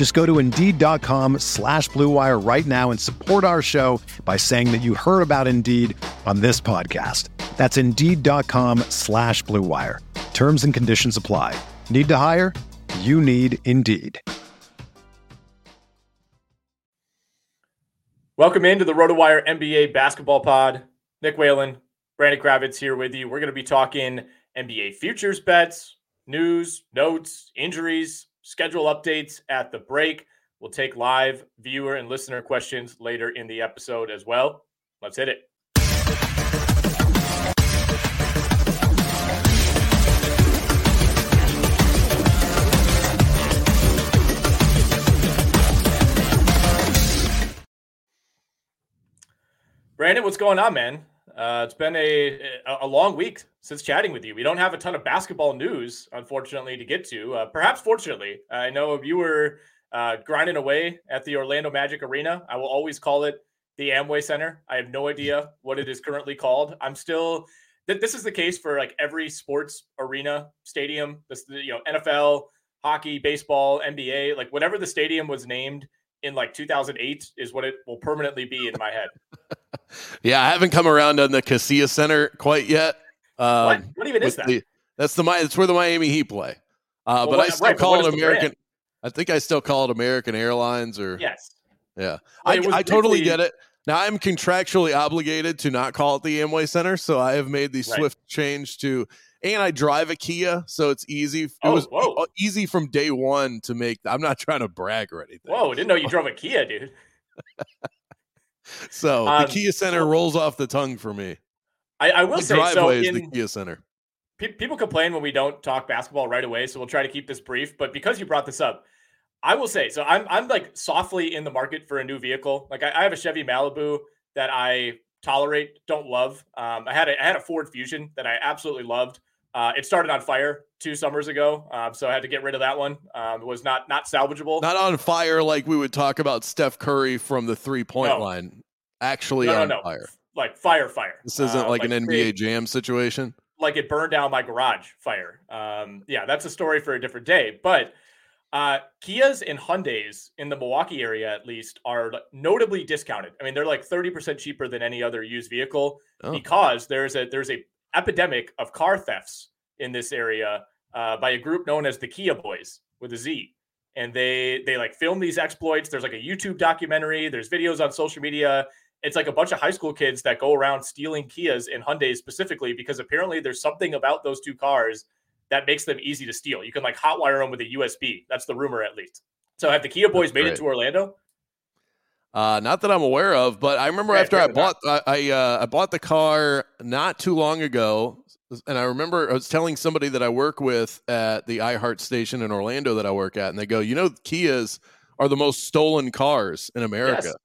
Just go to Indeed.com slash BlueWire right now and support our show by saying that you heard about Indeed on this podcast. That's Indeed.com slash BlueWire. Terms and conditions apply. Need to hire? You need Indeed. Welcome into the RotoWire NBA basketball pod. Nick Whalen, Brandon Kravitz here with you. We're going to be talking NBA futures bets, news, notes, injuries, schedule updates at the break. We'll take live viewer and listener questions later in the episode as well. Let's hit it. Brandon, what's going on, man? Uh, it's been a a long week since chatting with you. We don't have a ton of basketball news, unfortunately, to get to. Uh, perhaps fortunately, I know you were uh, grinding away at the Orlando Magic Arena. I will always call it the Amway Center. I have no idea what it is currently called. I'm still. This is the case for like every sports arena stadium. This, you know, NFL, hockey, baseball, NBA, like whatever the stadium was named in like 2008 is what it will permanently be in my head. yeah, I haven't come around on the Kaseya Center quite yet. Um, what? what even is that? The, that's the that's where the Miami Heat play. Uh, well, but what, I still right, call it American. I think I still call it American Airlines or yes. Yeah, I, I totally get it. Now I'm contractually obligated to not call it the Amway Center, so I have made the right. swift change to and I drive a Kia, so it's easy. It oh, was whoa. easy from day one to make. I'm not trying to brag or anything. Whoa! Didn't know you drove a Kia, dude. So um, the Kia Center rolls off the tongue for me. I, I will the say, driveway so is the Kia Center. Pe- people complain when we don't talk basketball right away, so we'll try to keep this brief. But because you brought this up, I will say, so I'm I'm like softly in the market for a new vehicle. Like I, I have a Chevy Malibu that I tolerate, don't love. Um, I had a I had a Ford Fusion that I absolutely loved. Uh, it started on fire two summers ago, um, so I had to get rid of that one. Um, it was not not salvageable. Not on fire like we would talk about Steph Curry from the three point no. line. Actually no, on no, fire, like fire, fire. This isn't uh, like, like, an NBA Jam situation. Like it burned down my garage. Fire. Um, yeah, that's a story for a different day. But uh, Kias and Hyundai's in the Milwaukee area, at least, are notably discounted. I mean, they're like thirty percent cheaper than any other used vehicle oh. because there's a there's a epidemic of car thefts in this area uh, by a group known as the Kia Boys with a Z. And they they like film these exploits. There's like a YouTube documentary. There's videos on social media. It's like a bunch of high school kids that go around stealing Kias and Hyundais specifically because apparently there's something about those two cars that makes them easy to steal. You can like hotwire them with a USB. That's the rumor, at least. So have the Kia Boys That's made great. it to Orlando? Uh, not that I'm aware of, but I remember after I bought I I, uh, I bought the car not too long ago, and I remember I was telling somebody that I work with at the iHeart station in Orlando that I work at, and they go, "You know, Kias are the most stolen cars in America." Yes.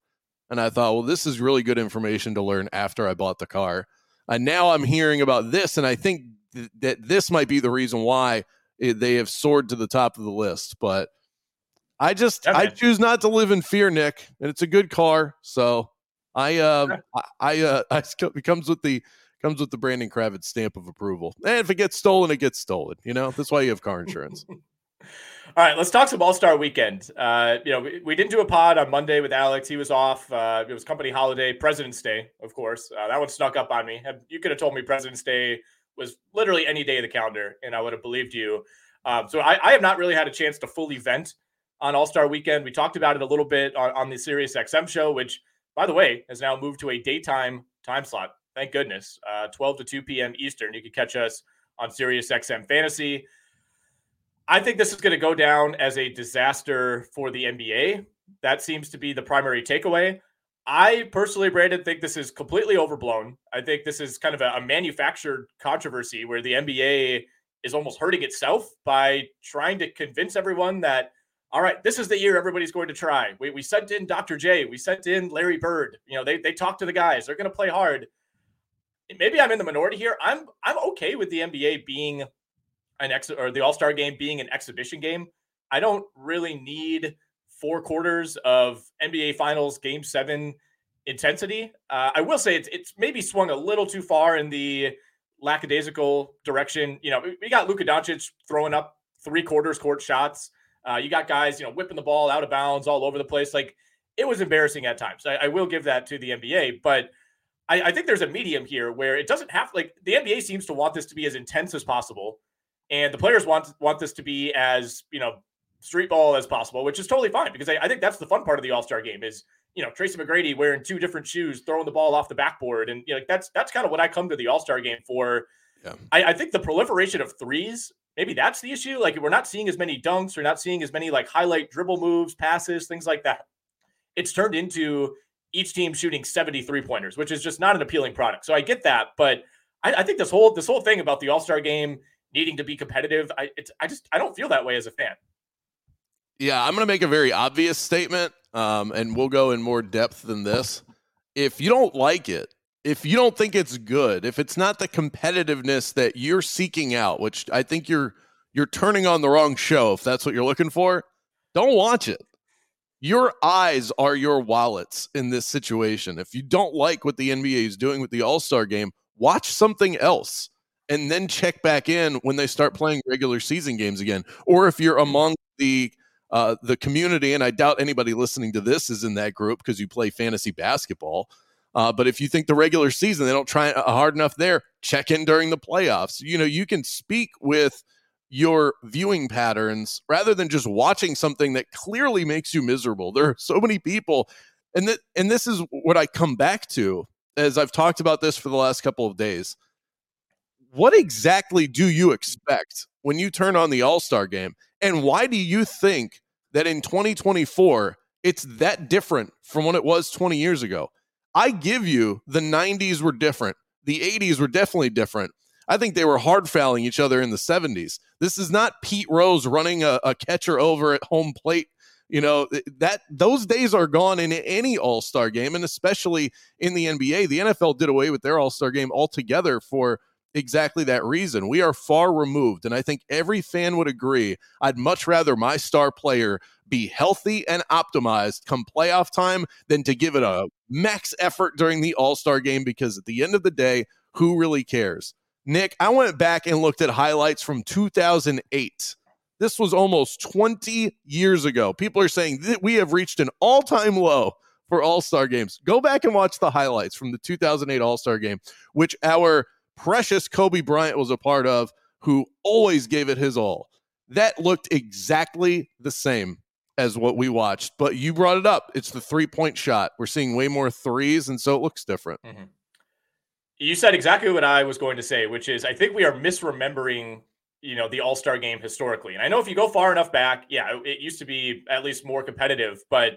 And I thought, well, this is really good information to learn after I bought the car. And now I'm hearing about this, and I think th- that this might be the reason why it, they have soared to the top of the list. But I just I choose not to live in fear, Nick, and it's a good car. So I uh I, I uh I, it comes with the comes with the Brandon Kravitz stamp of approval. And if it gets stolen, it gets stolen. You know that's why you have car insurance. All right, let's talk some All Star Weekend. Uh, you know, we, we, didn't do a pod on Monday with Alex. He was off. Uh, it was company holiday, President's Day, of course. Uh, that one snuck up on me. You could have told me President's Day was literally any day of the calendar, and I would have believed you. Um, so I, I, have not really had a chance to fully vent on All Star Weekend. We talked about it a little bit on, on the Sirius XM show, which, by the way, has now moved to a daytime time slot Thank goodness. Uh, 12 to 2 p.m. Eastern. You can catch us on Sirius XM Fantasy. I think this is going to go down as a disaster for the NBA. That seems to be the primary takeaway. I personally, Brandon, think this is completely overblown. I think this is kind of a, a manufactured controversy where the NBA is almost hurting itself by trying to convince everyone that, all right, this is the year everybody's going to try. We, we sent in Dr. J, we sent in Larry Bird. You know, they they talked to the guys. They're going to play hard. Maybe I'm in the minority here. I'm I'm okay with the NBA being an ex or the All Star game being an exhibition game. I don't really need four quarters of NBA Finals Game Seven intensity. Uh, I will say it's it's maybe swung a little too far in the lackadaisical direction. You know, we got Luka Doncic throwing up three quarters court shots. Uh, you got guys, you know, whipping the ball out of bounds all over the place. Like it was embarrassing at times. I, I will give that to the NBA, but I, I, think there's a medium here where it doesn't have like the NBA seems to want this to be as intense as possible, and the players want want this to be as you know street ball as possible, which is totally fine because I, I think that's the fun part of the All Star game is you know Tracy McGrady wearing two different shoes, throwing the ball off the backboard, and you know, like that's that's kind of what I come to the All Star game for. Yeah. I, I think the proliferation of threes, maybe that's the issue. Like we're not seeing as many dunks, we're not seeing as many like highlight dribble moves, passes, things like that. It's turned into each team shooting 73 pointers, which is just not an appealing product. So I get that, but I, I think this whole this whole thing about the All Star game needing to be competitive, I I just I don't feel that way as a fan. Yeah, I'm going to make a very obvious statement, um, and we'll go in more depth than this. If you don't like it, if you don't think it's good, if it's not the competitiveness that you're seeking out, which I think you're you're turning on the wrong show if that's what you're looking for, don't watch it. Your eyes are your wallets in this situation. If you don't like what the NBA is doing with the All Star game, watch something else and then check back in when they start playing regular season games again. Or if you're among the uh, the community, and I doubt anybody listening to this is in that group because you play fantasy basketball. Uh, but if you think the regular season they don't try uh, hard enough there, check in during the playoffs. You know, you can speak with your viewing patterns rather than just watching something that clearly makes you miserable. There are so many people, and that and this is what I come back to as I've talked about this for the last couple of days. What exactly do you expect when you turn on the All Star game? And why do you think that in 2024 it's that different from what it was 20 years ago? I give you the 90s were different. The 80s were definitely different. I think they were hard fouling each other in the 70s. This is not Pete Rose running a, a catcher over at home plate. You know, that those days are gone in any All Star game, and especially in the NBA. The NFL did away with their All Star game altogether for exactly that reason. We are far removed. And I think every fan would agree. I'd much rather my star player be healthy and optimized come playoff time than to give it a max effort during the All Star game because at the end of the day, who really cares? Nick, I went back and looked at highlights from 2008. This was almost 20 years ago. People are saying that we have reached an all time low for All Star games. Go back and watch the highlights from the 2008 All Star game, which our precious Kobe Bryant was a part of, who always gave it his all. That looked exactly the same as what we watched, but you brought it up. It's the three point shot. We're seeing way more threes, and so it looks different. Mm-hmm. You said exactly what I was going to say, which is I think we are misremembering, you know, the All Star game historically. And I know if you go far enough back, yeah, it used to be at least more competitive, but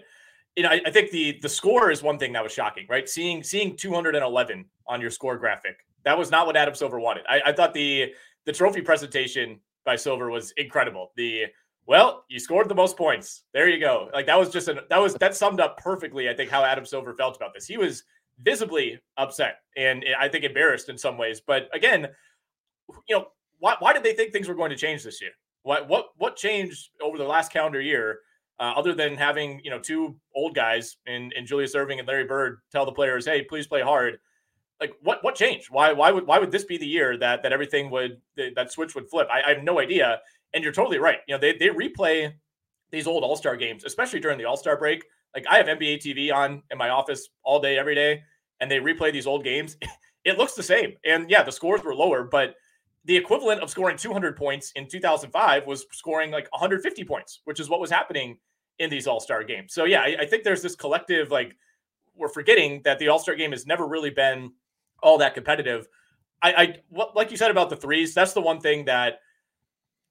you know, I, I think the the score is one thing that was shocking, right? Seeing seeing 211 on your score graphic that was not what Adam Silver wanted. I, I thought the the trophy presentation by Silver was incredible. The well, you scored the most points. There you go. Like that was just an that was that summed up perfectly. I think how Adam Silver felt about this. He was visibly upset and I think embarrassed in some ways. But again, you know, why why did they think things were going to change this year? What what what changed over the last calendar year? Uh, other than having you know two old guys in, in Julius Erving and Larry Bird tell the players, "Hey, please play hard." like what what changed? Why why would why would this be the year that that everything would that switch would flip? I, I have no idea. And you're totally right. You know, they they replay these old All Star games, especially during the All Star break. Like I have NBA TV on in my office all day, every day, and they replay these old games. it looks the same. And yeah, the scores were lower, but the equivalent of scoring 200 points in 2005 was scoring like 150 points, which is what was happening in these All Star games. So yeah, I, I think there's this collective like we're forgetting that the All Star game has never really been all that competitive. I, I what, like you said about the threes, that's the one thing that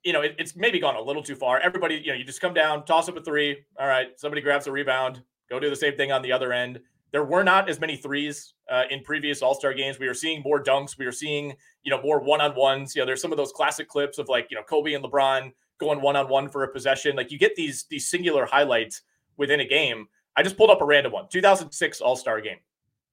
you know it, it's maybe gone a little too far. Everybody, you know, you just come down, toss up a three. All right, somebody grabs a rebound, go do the same thing on the other end. There were not as many threes uh, in previous All Star games. We were seeing more dunks. We were seeing you know more one on ones. You know, there's some of those classic clips of like you know Kobe and LeBron going one on one for a possession. Like you get these these singular highlights within a game. I just pulled up a random one. 2006 All Star game.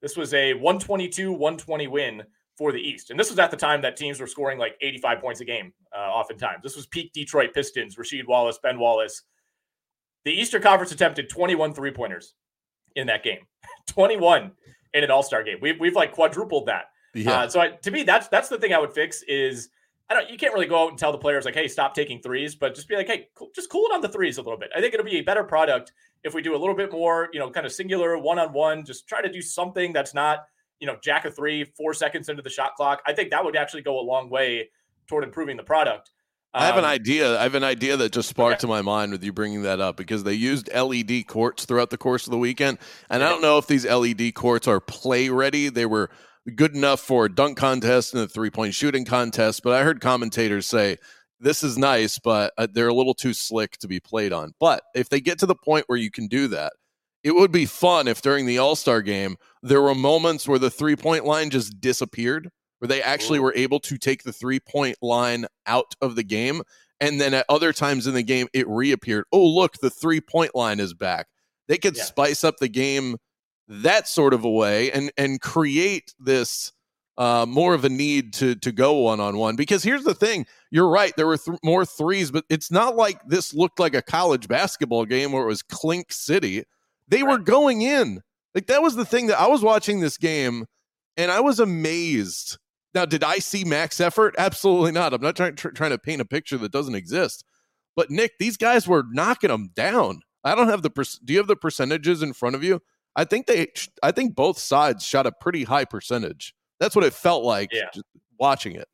This was a 122 120 win for the East. And this was at the time that teams were scoring like 85 points a game, uh, oftentimes. This was peak Detroit Pistons, Rasheed Wallace, Ben Wallace. The Eastern Conference attempted 21 three pointers in that game, 21 in an All Star game. We've, we've like quadrupled that. Yeah. Uh, so I, to me, that's that's the thing I would fix is I don't. You can't really go out and tell the players like, "Hey, stop taking threes, but just be like, "Hey, cool, just cool it on the threes a little bit." I think it'll be a better product if we do a little bit more, you know, kind of singular one on one. Just try to do something that's not you know, jack a three, four seconds into the shot clock. I think that would actually go a long way toward improving the product. Um, I have an um, idea. I have an idea that just sparked okay. to my mind with you bringing that up because they used LED courts throughout the course of the weekend. And I don't know if these LED courts are play ready. They were good enough for a dunk contest and a three point shooting contest, but I heard commentators say, this is nice, but uh, they're a little too slick to be played on. But if they get to the point where you can do that, it would be fun if during the All Star game there were moments where the three point line just disappeared, where they actually were able to take the three point line out of the game. And then at other times in the game, it reappeared. Oh, look, the three point line is back. They could yeah. spice up the game that sort of a way and and create this uh, more of a need to to go one on one. Because here's the thing: you're right. There were th- more threes, but it's not like this looked like a college basketball game where it was clink city. They right. were going in. Like that was the thing that I was watching this game and I was amazed. Now, did I see max effort? Absolutely not. I'm not trying tr- trying to paint a picture that doesn't exist. But Nick, these guys were knocking them down. I don't have the per- do you have the percentages in front of you? I think they I think both sides shot a pretty high percentage. That's what it felt like yeah. watching it.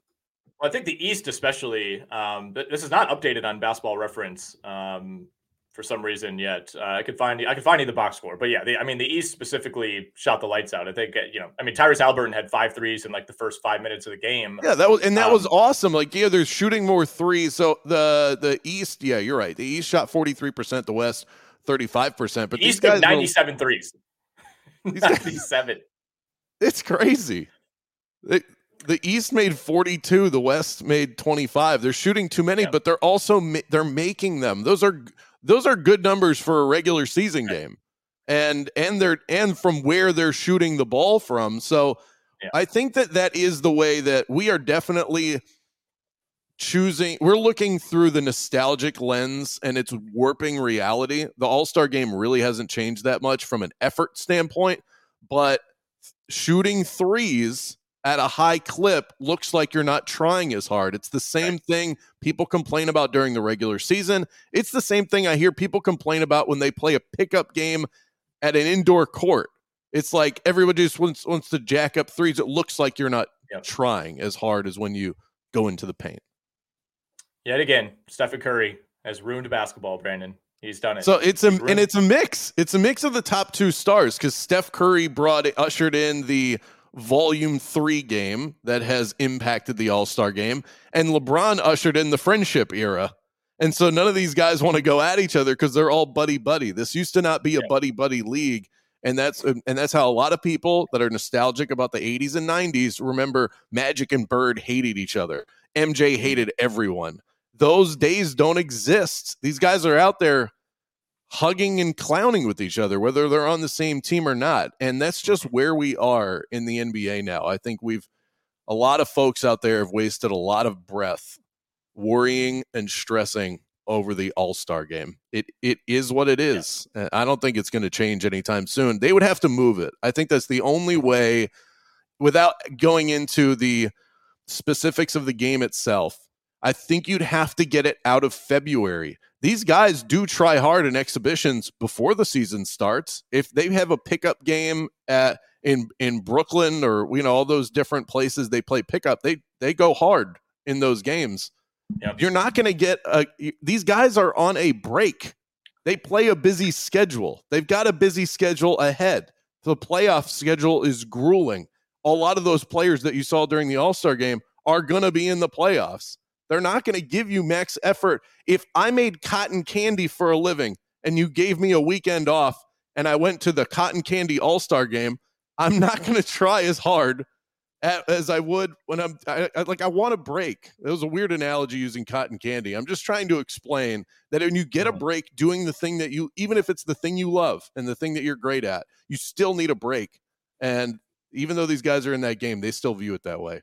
Well, I think the East, especially, um, this is not updated on Basketball Reference. Um, for some reason yet. Uh, I could find I could find you the box score, but yeah, the, I mean the East specifically shot the lights out. I think you know, I mean Tyrese Haliburton had five threes in like the first five minutes of the game. Yeah, that was and that um, was awesome. Like yeah, they're shooting more threes. So the the East, yeah, you're right. The East shot forty three percent. The West thirty five percent. But the East guys 97 were, threes. 97. It's crazy. They, the East made 42, the West made 25. They're shooting too many, yeah. but they're also they're making them. Those are those are good numbers for a regular season game. And and they're and from where they're shooting the ball from. So yeah. I think that that is the way that we are definitely choosing we're looking through the nostalgic lens and it's warping reality. The All-Star game really hasn't changed that much from an effort standpoint, but shooting threes at a high clip looks like you're not trying as hard. It's the same thing people complain about during the regular season. It's the same thing I hear people complain about when they play a pickup game at an indoor court. It's like everybody just wants, wants to jack up threes. It looks like you're not yep. trying as hard as when you go into the paint. Yet again, Stephen Curry has ruined basketball, Brandon. He's done it. So it's a and it's a mix. It's a mix of the top two stars because Steph Curry brought ushered in the volume three game that has impacted the All Star game. And LeBron ushered in the friendship era. And so none of these guys want to go at each other because they're all buddy buddy. This used to not be a buddy buddy league. And that's and that's how a lot of people that are nostalgic about the 80s and 90s remember Magic and Bird hated each other. MJ hated everyone. Those days don't exist. These guys are out there hugging and clowning with each other, whether they're on the same team or not. And that's just where we are in the NBA now. I think we've a lot of folks out there have wasted a lot of breath worrying and stressing over the All Star game. It it is what it is. Yeah. I don't think it's going to change anytime soon. They would have to move it. I think that's the only way, without going into the specifics of the game itself. I think you'd have to get it out of February these guys do try hard in exhibitions before the season starts. If they have a pickup game at in in Brooklyn or you know all those different places they play pickup, they they go hard in those games. Yep. You're not going to get a, these guys are on a break. They play a busy schedule. They've got a busy schedule ahead. The playoff schedule is grueling. a lot of those players that you saw during the All Star game are going to be in the playoffs. They're not going to give you max effort. If I made cotton candy for a living and you gave me a weekend off and I went to the cotton candy All Star game, I'm not going to try as hard as I would when I'm I, I, like I want a break. It was a weird analogy using cotton candy. I'm just trying to explain that when you get a mm-hmm. break doing the thing that you even if it's the thing you love and the thing that you're great at, you still need a break. And even though these guys are in that game, they still view it that way.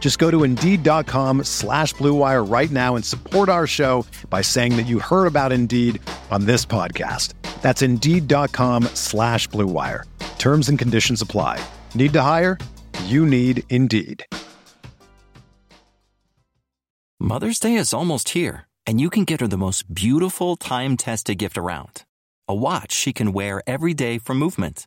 Just go to Indeed.com slash BlueWire right now and support our show by saying that you heard about Indeed on this podcast. That's Indeed.com slash BlueWire. Terms and conditions apply. Need to hire? You need Indeed. Mother's Day is almost here, and you can get her the most beautiful time-tested gift around. A watch she can wear every day for Movement.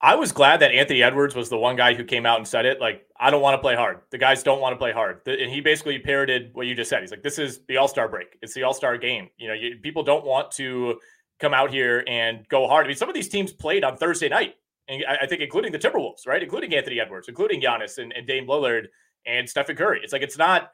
I was glad that Anthony Edwards was the one guy who came out and said it. Like, I don't want to play hard. The guys don't want to play hard. And he basically parroted what you just said. He's like, this is the All Star break. It's the All Star game. You know, you, people don't want to come out here and go hard. I mean, some of these teams played on Thursday night, and I, I think including the Timberwolves, right? Including Anthony Edwards, including Giannis and, and Dame Lillard and Stephen Curry. It's like it's not.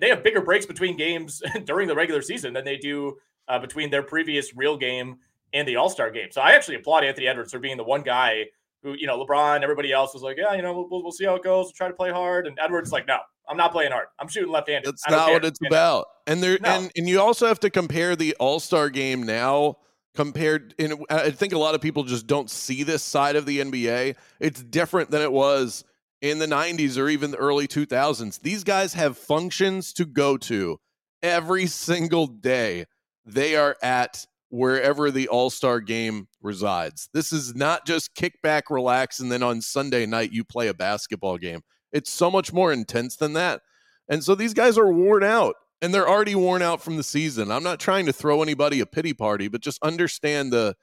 They have bigger breaks between games during the regular season than they do uh, between their previous real game and the All Star game. So I actually applaud Anthony Edwards for being the one guy who, you know, LeBron, everybody else was like, yeah, you know, we'll, we'll see how it goes. We'll try to play hard. And Edwards like, no, I'm not playing hard. I'm shooting left-handed. That's not care. what it's about. And there, no. and and you also have to compare the All Star game now compared. And I think a lot of people just don't see this side of the NBA. It's different than it was in the 90s or even the early 2000s. These guys have functions to go to every single day. They are at wherever the All Star game resides. This is not just kick back, relax, and then on Sunday night you play a basketball game. It's so much more intense than that. And so these guys are worn out and they're already worn out from the season. I'm not trying to throw anybody a pity party, but just understand the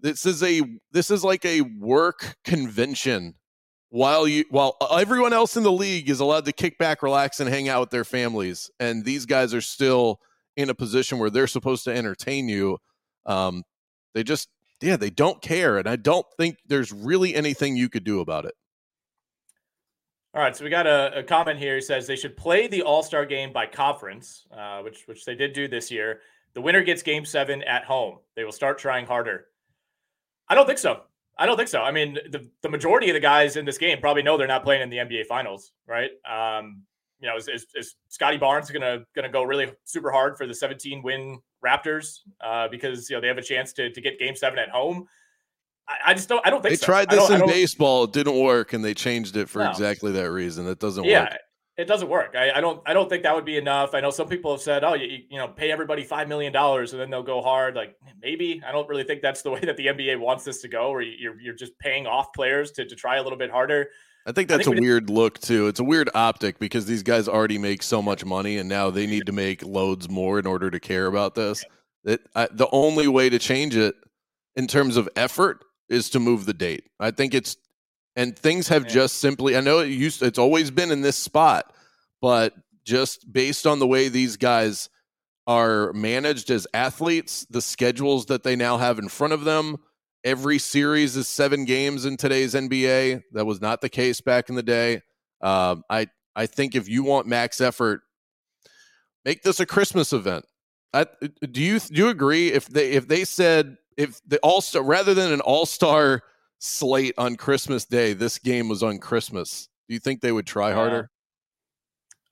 this is a this is like a work convention while you while everyone else in the league is allowed to kick back, relax and hang out with their families and these guys are still in a position where they're supposed to entertain you. Um, they just, yeah, they don't care. And I don't think there's really anything you could do about it. All right, so we got a, a comment here. He says they should play the All Star game by conference, uh, which which they did do this year. The winner gets Game Seven at home. They will start trying harder. I don't think so. I don't think so. I mean, the, the majority of the guys in this game probably know they're not playing in the NBA Finals, right? Um, you know, is, is, is Scottie Barnes gonna gonna go really super hard for the 17 win Raptors uh, because you know they have a chance to to get Game Seven at home? I, I just don't. I don't think they so. tried this in baseball. It didn't work, and they changed it for no. exactly that reason. It doesn't work. yeah, work. It doesn't work. I, I, don't. I don't think that would be enough. I know some people have said, "Oh, you, you know, pay everybody five million dollars and then they'll go hard." Like maybe I don't really think that's the way that the NBA wants this to go, where you're you're just paying off players to to try a little bit harder. I think that's I think a weird look too. It's a weird optic because these guys already make so much money, and now they need to make loads more in order to care about this. That the only way to change it in terms of effort is to move the date. I think it's and things have yeah. just simply. I know it used. It's always been in this spot, but just based on the way these guys are managed as athletes, the schedules that they now have in front of them, every series is seven games in today's NBA. That was not the case back in the day. Um, I I think if you want max effort, make this a Christmas event. I, do you do you agree if they if they said if the all star rather than an all star slate on Christmas Day, this game was on Christmas? Do you think they would try harder?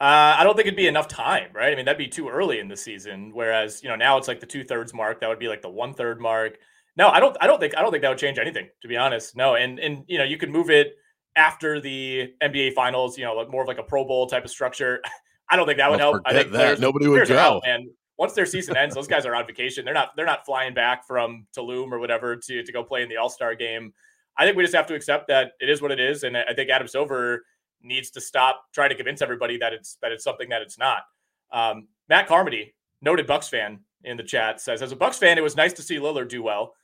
Uh, I don't think it'd be enough time, right? I mean, that'd be too early in the season. Whereas, you know, now it's like the two thirds mark. That would be like the one third mark. No, I don't. I don't think. I don't think that would change anything. To be honest, no. And and you know, you could move it after the NBA Finals. You know, like more of like a Pro Bowl type of structure. I don't think that would help. I think that. nobody would go. And once their season ends, those guys are on vacation. They're not. They're not flying back from Tulum or whatever to to go play in the All Star game. I think we just have to accept that it is what it is, and I think Adam Silver needs to stop trying to convince everybody that it's that it's something that it's not. Um, Matt Carmody, noted Bucks fan in the chat, says as a Bucks fan, it was nice to see Lillard do well.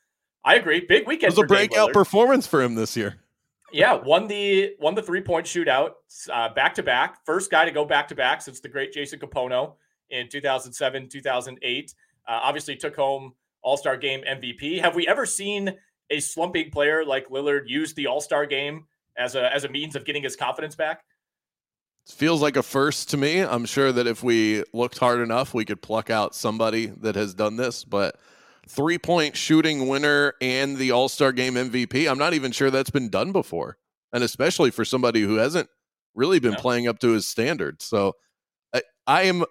I agree. Big weekend. It was a breakout performance for him this year. Yeah, won the won the three point shootout back to back. First guy to go back to back since the great Jason Kapono in 2007 2008. Uh, obviously took home All Star Game MVP. Have we ever seen a slumping player like Lillard use the All Star Game as a as a means of getting his confidence back? feels like a first to me. I'm sure that if we looked hard enough, we could pluck out somebody that has done this, but three point shooting winner and the All Star game MVP. I'm not even sure that's been done before. And especially for somebody who hasn't really been playing up to his standards. So I, I am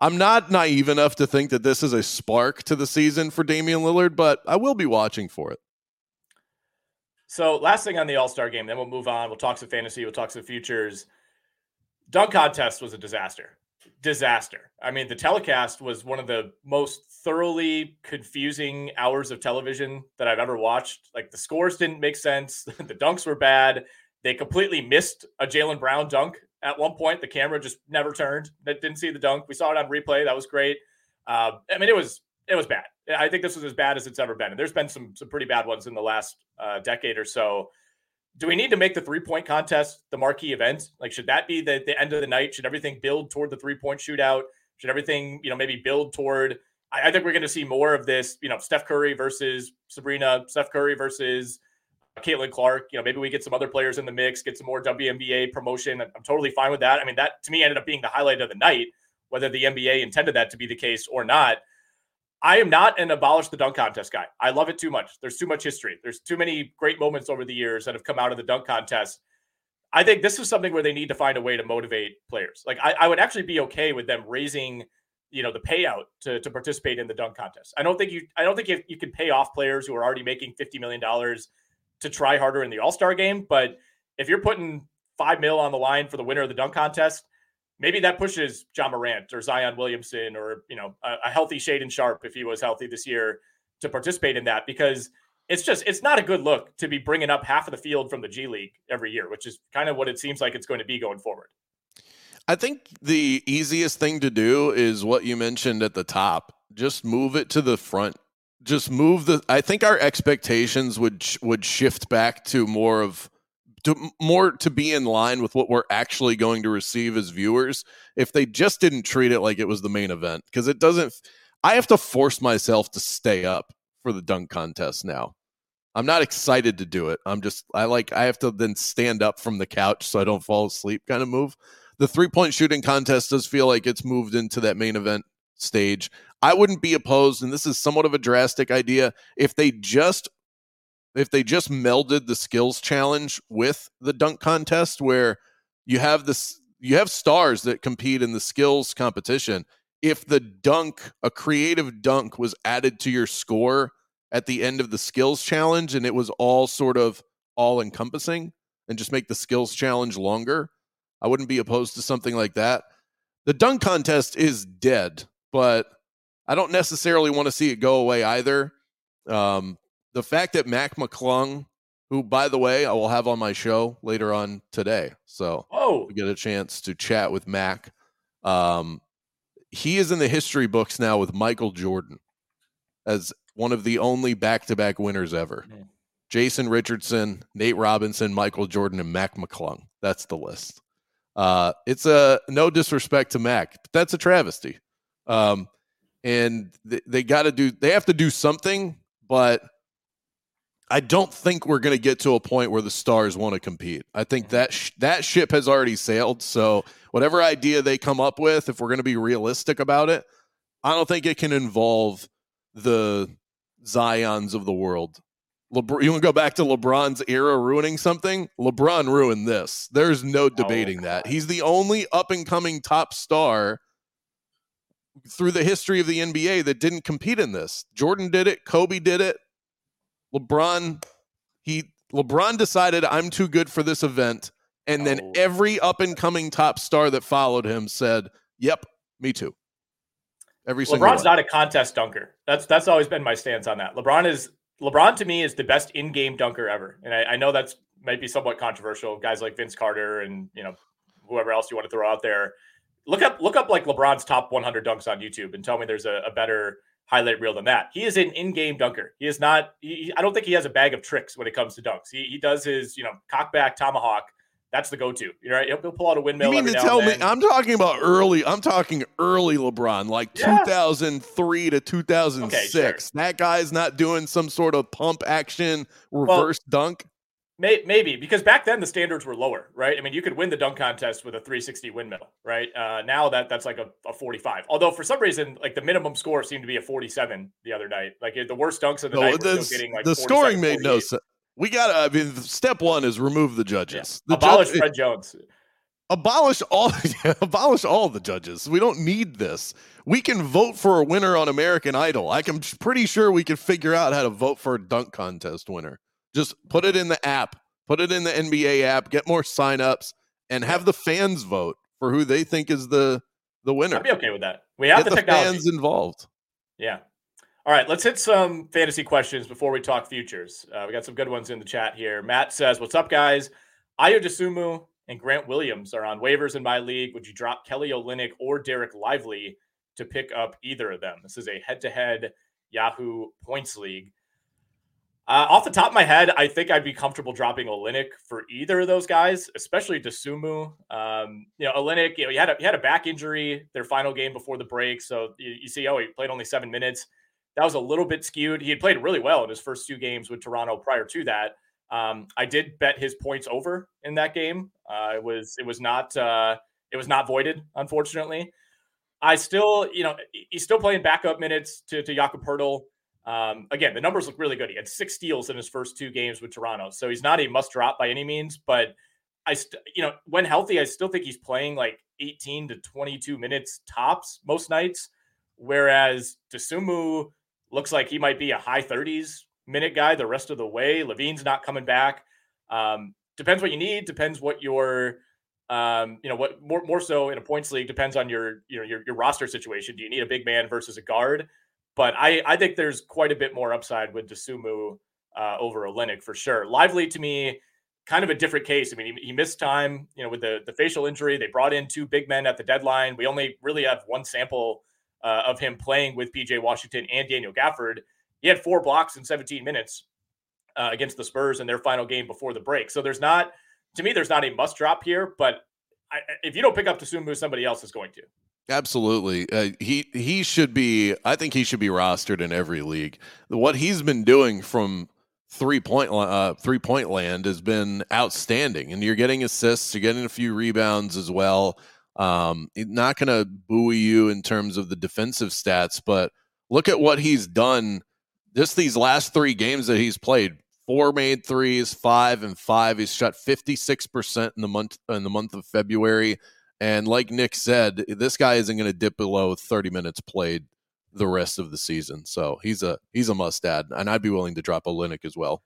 I'm not naive enough to think that this is a spark to the season for Damian Lillard, but I will be watching for it. So last thing on the All Star game, then we'll move on. We'll talk some fantasy, we'll talk some futures. Dunk contest was a disaster disaster. I mean, the telecast was one of the most thoroughly confusing hours of television that I've ever watched. Like the scores didn't make sense, the dunks were bad. They completely missed a Jaylen Brown dunk at one point. The camera just never turned. That didn't see the dunk. We saw it on replay. That was great. Uh, I mean, it was it was bad. I think this was as bad as it's ever been. And there's been some some pretty bad ones in the last uh, decade or so do we need to make the three point contest the marquee event? Like, should that be the, the end of the night? Should everything build toward the three point shootout? Should everything, you know, maybe build toward? I, I think we're going to see more of this, you know, Steph Curry versus Sabrina, Steph Curry versus Caitlin Clark. You know, maybe we get some other players in the mix, get some more WNBA promotion. I'm totally fine with that. I mean, that to me ended up being the highlight of the night, whether the NBA intended that to be the case or not. I am not an abolish the dunk contest guy. I love it too much. There's too much history. There's too many great moments over the years that have come out of the dunk contest. I think this is something where they need to find a way to motivate players. Like I, I would actually be okay with them raising, you know, the payout to, to participate in the dunk contest. I don't think you I don't think you, you can pay off players who are already making fifty million dollars to try harder in the All Star game. But if you're putting five mil on the line for the winner of the dunk contest, maybe that pushes Ja Morant or Zion Williamson or you know a, a healthy Shaedon Sharpe if he was healthy this year to participate in that because it's just it's not a good look to be bringing up half of the field from the G League every year, which is kind of what it seems like it's going to be going forward. I think the easiest thing to do is what you mentioned at the top. Just move it to the front. Just move the I think our expectations would would shift back to more of to more to be in line with what we're actually going to receive as viewers if they just didn't treat it like it was the main event because it doesn't i have to force myself to stay up for the dunk contest now. I'm not excited to do it. I'm just i like i have to then stand up from the couch so i don't fall asleep kind of move. The three point shooting contest does feel like it's moved into that main event stage. I wouldn't be opposed and this is somewhat of a drastic idea if they just if they just melded the skills challenge with the dunk contest where you have this you have stars that compete in the skills competition if the dunk a creative dunk was added to your score at the end of the skills challenge and it was all sort of all encompassing and just make the skills challenge longer i wouldn't be opposed to something like that. The dunk contest is dead but i don't necessarily want to see it go away either. Um, the fact that Mac McClung, who by the way I will have on my show later on today, so oh, we get a chance to chat with Mac. Um, he is in the history books now with Michael Jordan as one of the only back-to-back winners ever. Man. Jason Richardson, Nate Robinson, Michael Jordan, and Mac McClung. That's the list. Uh, it's a no disrespect to Mac, but that's a travesty. Um, and they, they got to do, they have to do something, but I don't think we're going to get to a point where the Stars want to compete. I think mm-hmm. that sh- that ship has already sailed. So whatever idea they come up with, if we're going to be realistic about it, I don't think it can involve the Zions of the world. LeBron, you want to go back to LeBron's era ruining something? LeBron ruined this. There's no oh, debating oh, that. He's the only up and coming top star through the history of the NBA that didn't compete in this. Jordan did it, Kobe did it. LeBron he LeBron decided I'm too good for this event and then oh. every up and coming top star that followed him said, "Yep, me too." Every single one. LeBron's not a contest dunker. That's that's always been my stance on that. LeBron is LeBron to me is the best in-game dunker ever, and I, I know that's might be somewhat controversial. Guys like Vince Carter and you know whoever else you want to throw out there. Look up look up like LeBron's top 100 dunks on YouTube and tell me there's a, a better highlight reel than that. He is an in-game dunker. He is not. He, I don't think he has a bag of tricks when it comes to dunks. He, he does his you know cockback tomahawk that's the go-to. You know, he'll, he'll pull out a windmill. You mean to tell me? I'm talking about early. I'm talking early LeBron, like yeah. 2003 to 2006. Okay, sure. That guy's not doing some sort of pump action reverse well, dunk. May, maybe because back then the standards were lower, right? I mean, you could win the dunk contest with a 360 windmill, right? Uh, now that that's like a, a 45. Although for some reason, like the minimum score seemed to be a 47 the other night. Like the worst dunks of the no, night were still getting like the scoring made 48. no sense. We got I mean, step one is remove the judges. Yeah. The abolish judge, Fred Jones. Abolish all, abolish all the judges. We don't need this. We can vote for a winner on American Idol. I'm pretty sure we can figure out how to vote for a dunk contest winner. Just put it in the app, put it in the NBA app, get more signups, and have the fans vote for who they think is the the winner. I'd be okay with that. We have get the, the technology. fans involved. Yeah. All right, let's hit some fantasy questions before we talk futures. Uh, we got some good ones in the chat here. Matt says, "What's up, guys? Ayo Dosunmu and Grant Williams are on waivers in my league. Would you drop Kelly Olynyk or Derek Lively to pick up either of them? This is a head-to-head Yahoo points league. Uh, off the top of my head, I think I'd be comfortable dropping Olynyk for either of those guys, especially Dosunmu. Um, you know, Olynyk, you know, he had a he had a back injury their final game before the break, so you, you see, oh, he played only seven minutes." that was a little bit skewed. He had played really well in his first two games with Toronto prior to that. Um, I did bet his points over in that game. Uh, it was it was not uh, it was not voided, unfortunately. I still, you know, he's still playing backup minutes to, to Jakob Poeltl. Um, again, the numbers look really good. He had six steals in his first two games with Toronto, so he's not a must drop by any means. But I, st- you know, when healthy, I still think he's playing like 18 to 22 minutes tops most nights. Whereas Dosunmu looks like he might be a high 30s minute guy the rest of the way. LaVine's not coming back. Um, depends what you need. Depends what your, um, you know, what more more so in a points league depends on your you know your, your roster situation. Do you need a big man versus a guard? But I I think there's quite a bit more upside with Dosunmu uh, over Olynyk for sure. Lively to me, kind of a different case. I mean, he, he missed time, you know, with the the facial injury. They brought in two big men at the deadline. We only really have one sample uh, of him playing with PJ Washington and Daniel Gafford. He had four blocks in 17 minutes uh, against the Spurs in their final game before the break. So there's not, to me, there's not a must drop here. But I, if you don't pick up Dosunmu, somebody else is going to. Absolutely, uh, he he should be. I think he should be rostered in every league. What he's been doing from three point uh, three point land has been outstanding, and you're getting assists, you're getting a few rebounds as well. Um, not going to buoy you in terms of the defensive stats, but look at what he's done just these last three games that he's played. Four made threes, five and five. He's shot fifty six percent in the month in the month of February. And like Nick said, this guy isn't going to dip below thirty minutes played the rest of the season. So he's a he's a must add, and I'd be willing to drop Olynyk as well.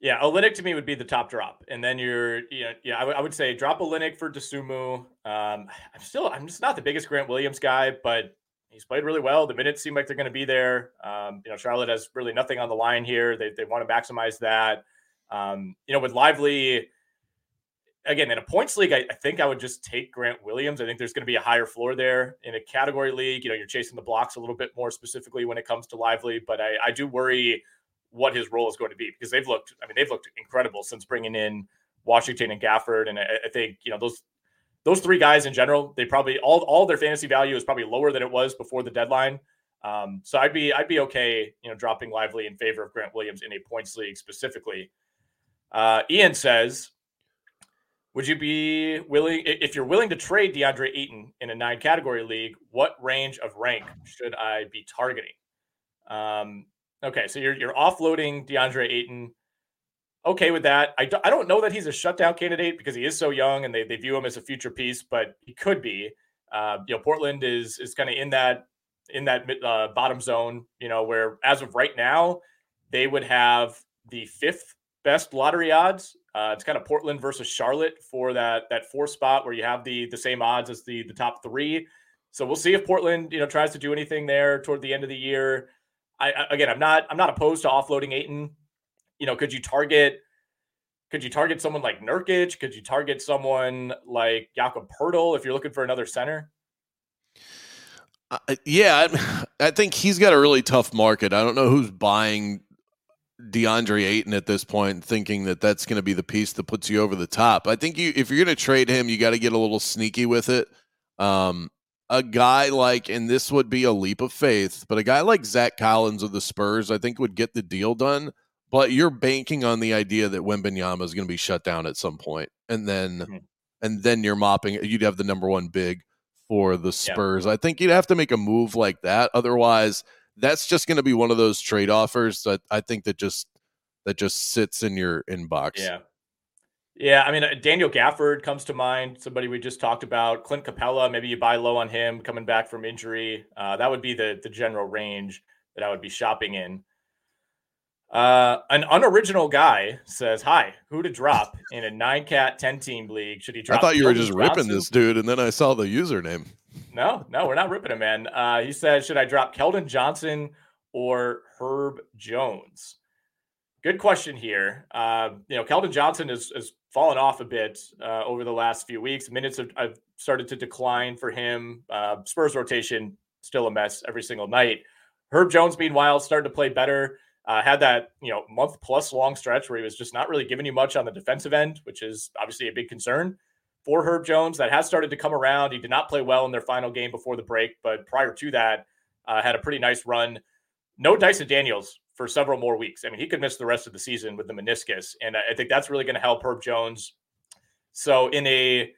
Yeah, Olynyk to me would be the top drop, and then you're, you know, yeah, I, w- I would say drop Olynyk for Dosunmu. Um, I'm still, I'm just not the biggest Grant Williams guy, but he's played really well. The minutes seem like they're going to be there. Um, you know, Charlotte has really nothing on the line here. They they want to maximize that. Um, you know, with Lively, again in a points league, I, I, think I would just take Grant Williams. I think there's going to be a higher floor there in a category league. You know, you're chasing the blocks a little bit more specifically when it comes to Lively, but I, I do worry what his role is going to be because they've looked. I mean, they've looked incredible since bringing in Washington and Gafford, and I, I think you know those those three guys in general. They probably all all their fantasy value is probably lower than it was before the deadline. Um, so I'd be I'd be okay, you know, dropping Lively in favor of Grant Williams in a points league specifically. Uh, Ian says, would you be willing if you're willing to trade DeAndre Ayton in a nine category league? What range of rank should I be targeting? Um, okay, so you're you're offloading DeAndre Ayton. Okay with that. I don't know that he's a shutdown candidate because he is so young and they, they view him as a future piece, but he could be. Uh, you know, Portland is is kind of in that in that uh, bottom zone. You know, where as of right now, they would have the fifth best lottery odds. Uh, it's kind of Portland versus Charlotte for that that four spot where you have the the same odds as the the top three. So we'll see if Portland you know tries to do anything there toward the end of the year. I again, I'm not I'm not opposed to offloading Ayton. You know, could you target? Could you target someone like Nurkic? Could you target someone like Jakob Poeltl if you're looking for another center? Uh, yeah, I, I think he's got a really tough market. I don't know who's buying DeAndre Ayton at this point, thinking that that's going to be the piece that puts you over the top. I think you, if you're going to trade him, you got to get a little sneaky with it. Um, a guy like, and this would be a leap of faith, but a guy like Zach Collins of the Spurs, I think would get the deal done. But you're banking on the idea that Wembanyama is going to be shut down at some point, and then, mm-hmm. and then you're mopping. You'd have the number one big for the Spurs. Yeah. I think you'd have to make a move like that. Otherwise, that's just going to be one of those trade offers that I think that just that just sits in your inbox. Yeah. Yeah, I mean uh, Daniel Gafford comes to mind. Somebody we just talked about. Clint Capela. maybe you buy low on him coming back from injury. Uh, that would be the the general range that I would be shopping in. Uh, an unoriginal guy says, "Hi, who to drop in a nine cat ten team league? Should he drop?" I thought you were just Johnson? ripping this dude, and then I saw the username. No, no, we're not ripping him, man. Uh, he said, "Should I drop Keldon Johnson or Herb Jones?" Good question here. Uh, you know, Keldon Johnson has, has fallen off a bit uh, over the last few weeks. Minutes have, have started to decline for him. Uh, Spurs rotation still a mess every single night. Herb Jones, meanwhile, started to play better. Uh, had that you know month plus long stretch where he was just not really giving you much on the defensive end, which is obviously a big concern for Herb Jones. That has started to come around. He did not play well in their final game before the break, but prior to that, uh, had a pretty nice run. No Dyson Daniels for several more weeks. I mean, he could miss the rest of the season with the meniscus, and I think that's really going to help Herb Jones. So in a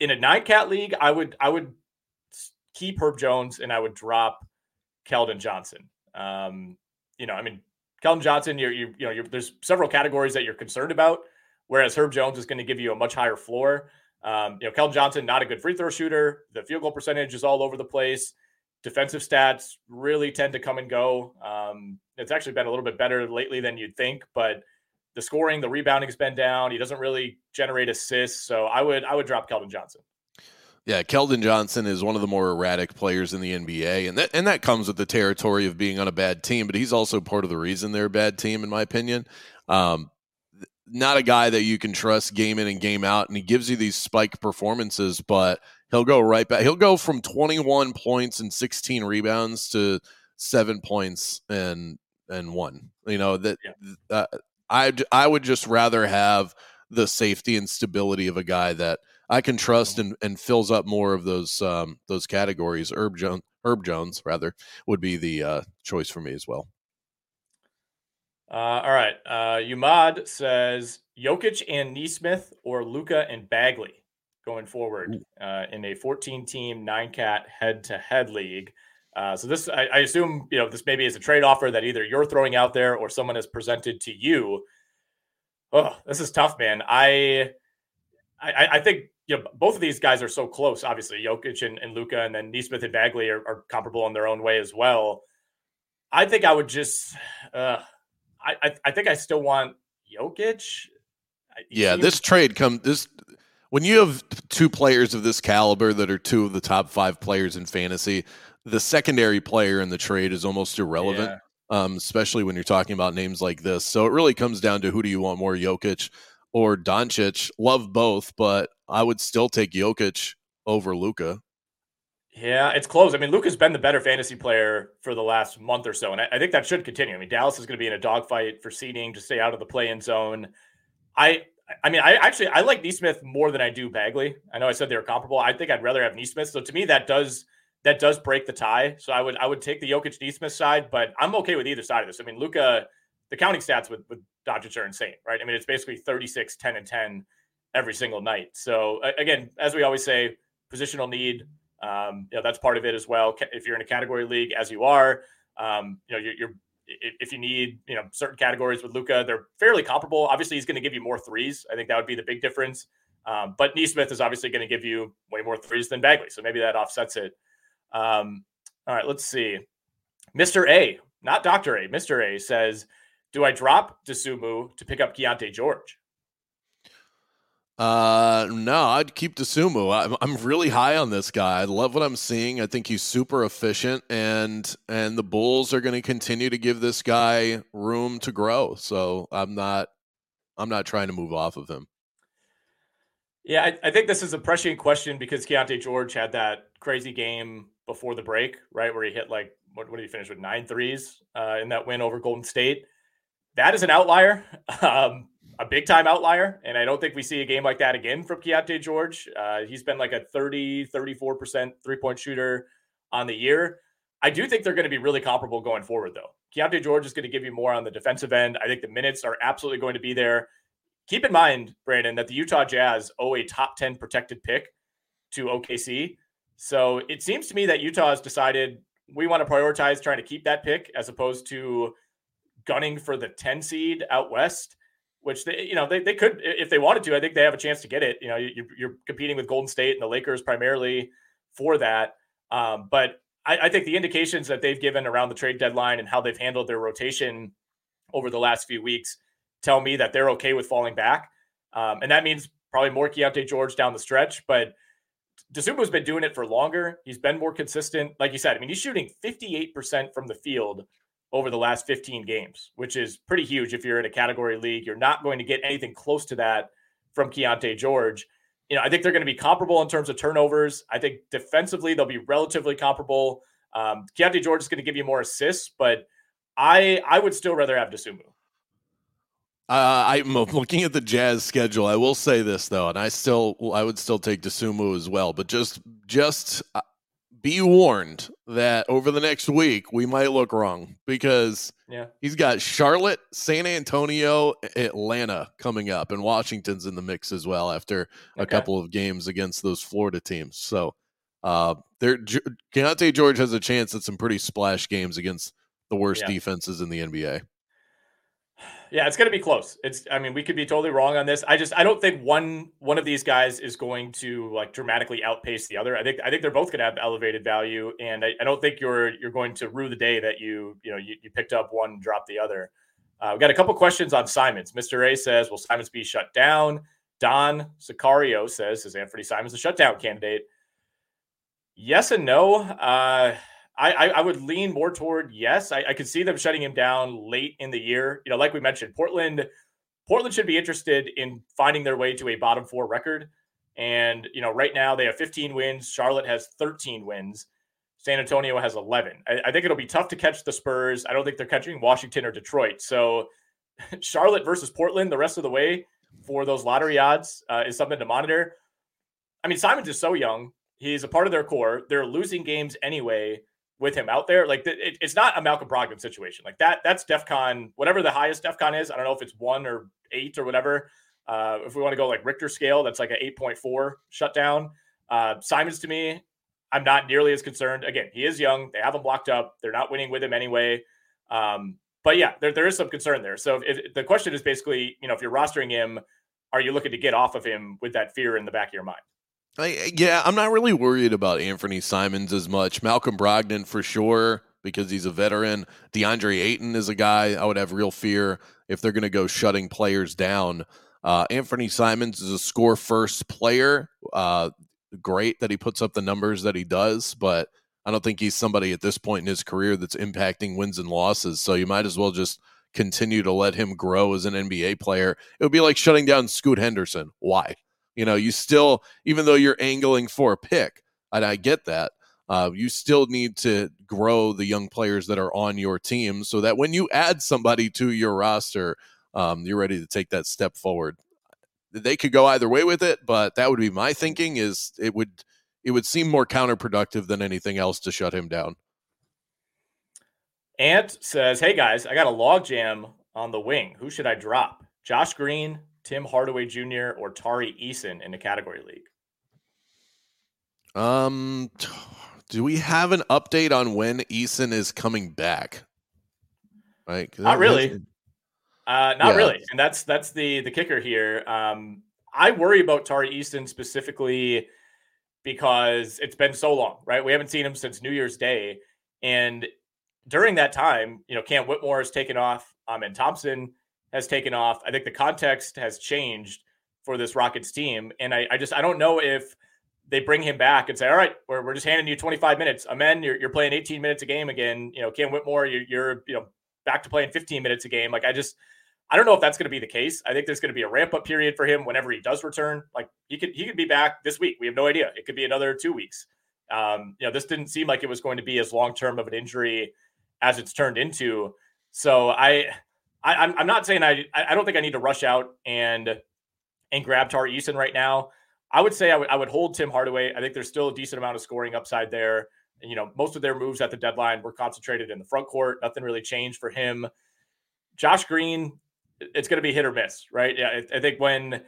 in a nine cat league, I would I would keep Herb Jones and I would drop Keldon Johnson. Um, you know, I mean, Keldon Johnson, you're, you you know, you're, there's several categories that you're concerned about, whereas Herb Jones is going to give you a much higher floor. Um, you know, Keldon Johnson, not a good free throw shooter. The field goal percentage is all over the place. Defensive stats really tend to come and go. Um, it's actually been a little bit better lately than you'd think, but the scoring, the rebounding's been down. He doesn't really generate assists, so I would I would drop Keldon Johnson. Yeah, Keldon Johnson is one of the more erratic players in the NBA, and that and that comes with the territory of being on a bad team. But he's also part of the reason they're a bad team, in my opinion. Um, not a guy that you can trust game in and game out, and he gives you these spike performances, but he'll go right back. He'll go from 21 points and 16 rebounds to seven points and and one. You know that yeah. uh, I I would just rather have the safety and stability of a guy that I can trust and, and fills up more of those um, those categories. Herb Jones, Herb Jones rather would be the uh, choice for me as well. Uh, all right, uh, Umad says Jokic and Nesmith or Luka and Bagley going forward uh, in a 14 team nine cat head to head league. Uh, so this, I, I, assume, you know, this maybe is a trade offer that either you're throwing out there or someone has presented to you. Oh, this is tough, man. I, I, I think you know, both of these guys are so close. Obviously, Jokic and, and Luka, and then Nesmith and Bagley are, are, comparable in their own way as well. I think I would just, uh, I, I, think I still want Jokic. yeah, this trade come this when you have two players of this caliber that are two of the top five players in fantasy. The secondary player in the trade is almost irrelevant, yeah. um, especially when you're talking about names like this. So it really comes down to who do you want more, Jokic or Doncic. Love both, but I would still take Jokic over Luka. Yeah, it's close. I mean, Luka's been the better fantasy player for the last month or so, and I, I think that should continue. I mean, Dallas is going to be in a dogfight for seeding to stay out of the play-in zone. I, I mean, I actually I like Nesmith more than I do Bagley. I know I said they were comparable. I think I'd rather have Nesmith. So to me, that does that does break the tie. So I would I would take the Jokic Nesmith side, but I'm okay with either side of this. I mean, Luka, the counting stats with Doncic are insane, right? I mean, it's basically 36, 10, and 10 every single night. So again, as we always say, positional need. Um, you know, that's part of it as well. If you're in a category league, as you are, um, you know, you're, you're if you need, you know, certain categories with Luka, they're fairly comparable. Obviously, he's going to give you more threes. I think that would be the big difference. Um, but Nesmith is obviously going to give you way more threes than Bagley, so maybe that offsets it. Um, all right, let's see. Mr. A, not Dr. A, Mr. A says, Do I drop Dosunmu to pick up Keyonte George? Uh, no, I'd keep Dosunmu. I'm, I'm really high on this guy. I love what I'm seeing. I think he's super efficient, and and the Bulls are going to continue to give this guy room to grow. So I'm not, I'm not trying to move off of him. Yeah, I, I think this is a prescient question because Keyonte George had that crazy game before the break, right, where he hit like what, what did he finish with nine threes uh, in that win over Golden State. That is an outlier. Um, a big time outlier. And I don't think we see a game like that again from Keyonte George. Uh, he's been like a 30, 34% three point shooter on the year. I do think they're going to be really comparable going forward, though. Keyonte George is going to give you more on the defensive end. I think the minutes are absolutely going to be there. Keep in mind, Brandon, that the Utah Jazz owe a top 10 protected pick to OKC. So it seems to me that Utah has decided we want to prioritize trying to keep that pick as opposed to gunning for the 10 seed out west which they, you know, they, they could, if they wanted to, I think they have a chance to get it. You know, you're, you're competing with Golden State and the Lakers primarily for that. Um, but I, I, think the indications that they've given around the trade deadline and how they've handled their rotation over the last few weeks tell me that they're okay with falling back. Um, and that means probably more Keyonte George down the stretch. But Dosunmu's been doing it for longer. He's been more consistent. Like you said, I mean, he's shooting 58% from the field over the last 15 games, which is pretty huge if you're in a category league. You're not going to get anything close to that from Keyonte George. You know, I think they're going to be comparable in terms of turnovers. I think defensively they'll be relatively comparable. Um, Keyonte George is going to give you more assists, but I I would still rather have Dosunmu. Uh, I'm looking at the Jazz schedule. I will say this though, and I still I would still take Dosunmu as well. But just just uh, be warned that over the next week we might look wrong because yeah. he's got Charlotte, San Antonio, Atlanta coming up, and Washington's in the mix as well after a couple of games against those Florida teams. So uh, there, Keyonte George has a chance at some pretty splash games against the worst yeah. defenses in the NBA. Yeah, it's going to be close. It's I mean, we could be totally wrong on this. I just I don't think one one of these guys is going to like dramatically outpace the other. I think I think they're both going to have elevated value and I, I, don't think you're you're going to rue the day that you, you know, you, you picked up one, and dropped the other. Uh, we got a couple questions on Simons. Mr. A says, "Will Simons be shut down?" Don Sicario says, "Is Anthony Simons a shutdown candidate?" Yes and no. Uh, I, I, would lean more toward yes. I, I could see them shutting him down late in the year. You know, like we mentioned, Portland, Portland should be interested in finding their way to a bottom four record. And you know, right now they have 15 wins. Charlotte has 13 wins. San Antonio has 11. I, I think it'll be tough to catch the Spurs. I don't think they're catching Washington or Detroit. So Charlotte versus Portland the rest of the way for those lottery odds uh, is something to monitor. I mean, Simons is so young. He's a part of their core. They're losing games anyway with him out there. Like it, it's not a Malcolm Brogdon situation. Like that, that's DEFCON, whatever the highest DEFCON is. I don't know if it's one or eight or whatever. Uh, if we want to go like Richter scale, that's like an 8.4 shutdown. Uh, Simons to me, I'm not nearly as concerned. Again, he is young. They have him blocked up. They're not winning with him anyway. Um, but yeah, there, there is some concern there. So if, if the question is basically, you know, if you're rostering him, are you looking to get off of him with that fear in the back of your mind? I, yeah, I'm not really worried about Anthony Simons as much. Malcolm Brogdon for sure because he's a veteran. DeAndre Ayton is a guy I would have real fear if they're going to go shutting players down. Uh, Anthony Simons is a score first player. Uh, great that he puts up the numbers that he does, but I don't think he's somebody at this point in his career that's impacting wins and losses. So you might as well just continue to let him grow as an NBA player. It would be like shutting down Scoot Henderson. Why? You know, you still, even though you're angling for a pick, and I get that, uh, you still need to grow the young players that are on your team so that when you add somebody to your roster, um, you're ready to take that step forward. They could go either way with it, but that would be my thinking. Is it would it would seem more counterproductive than anything else to shut him down. Ant says, "Hey guys, I got a log jam on the wing. Who should I drop? Josh Green, Tim Hardaway Jr., or Tari Eason in the category league?" Um, do we have an update on when Eason is coming back? Right? Not really. Uh, not yeah. really, and that's that's the the kicker here. Um, I worry about Tari Eason specifically because it's been so long, right? We haven't seen him since New Year's Day, and during that time, you know, Cam Whitmore has taken off, Amen Thompson has taken off. I think the context has changed for this Rockets team, and I, I just I don't know if they bring him back and say, all right, we're, we're just handing you 25 minutes. Amen, you're, you're playing 18 minutes a game again. You know, Cam Whitmore, you're, you're, you know, back to playing 15 minutes a game. Like, I just, I don't know if that's going to be the case. I think there's going to be a ramp up period for him whenever he does return. Like, he could, he could be back this week. We have no idea. It could be another two weeks. Um, you know, this didn't seem like it was going to be as long term of an injury as it's turned into. So I, I I'm, I'm not saying I, I don't think I need to rush out and, and grab Tar Eason right now. I would say I would I would hold Tim Hardaway. I think there's still a decent amount of scoring upside there. And, you know, most of their moves at the deadline were concentrated in the front court. Nothing really changed for him. Josh Green, it's going to be hit or miss, right? Yeah, I, I think when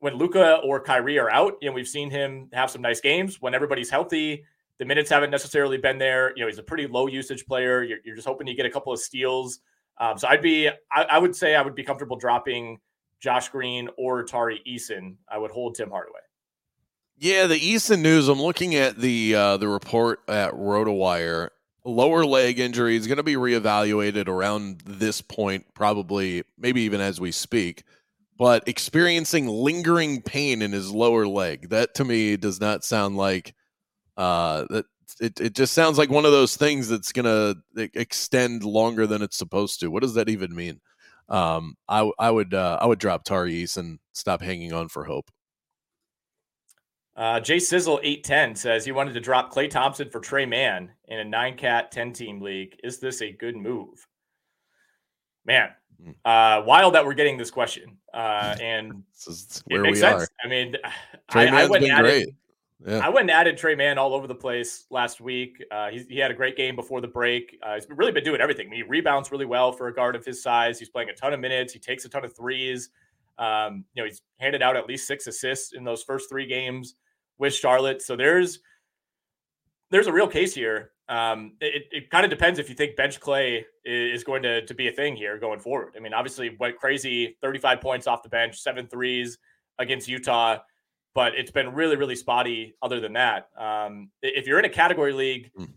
when Luka or Kyrie are out, you know, we've seen him have some nice games. When everybody's healthy, the minutes haven't necessarily been there. You know, he's a pretty low usage player. You're, you're just hoping you get a couple of steals. Um, so I'd be, I, I, would say I would be comfortable dropping Josh Green or Tari Eason. I would hold Tim Hardaway. Yeah, the Eason news. I'm looking at the uh, the report at RotoWire. Lower leg injury is going to be reevaluated around this point, probably maybe even as we speak. But experiencing lingering pain in his lower leg. That to me does not sound like uh, that. It it just sounds like one of those things that's going to extend longer than it's supposed to. What does that even mean? Um, I I would uh, I would drop Tari and stop hanging on for hope. Uh, Jay Sizzle eight ten says he wanted to drop Klay Thompson for Tre Mann in a nine cat ten team league. Is this a good move? Man, hmm. uh, wild that we're getting this question, uh, and it makes sense. Are. I mean, Tre I, I went been great. Yeah. I went and added Tre Mann all over the place last week. Uh, he had a great game before the break. Uh, he's really been doing everything. he rebounds really well for a guard of his size. He's playing a ton of minutes. He takes a ton of threes. Um, you know, he's handed out at least six assists in those first three games with Charlotte. So there's there's a real case here. Um, it, it kind of depends if you think bench Klay is going to, to be a thing here going forward. I mean, obviously went crazy, 35 points off the bench, seven threes against Utah, but it's been really, really spotty other than that. Um, if you're in a category league, mm.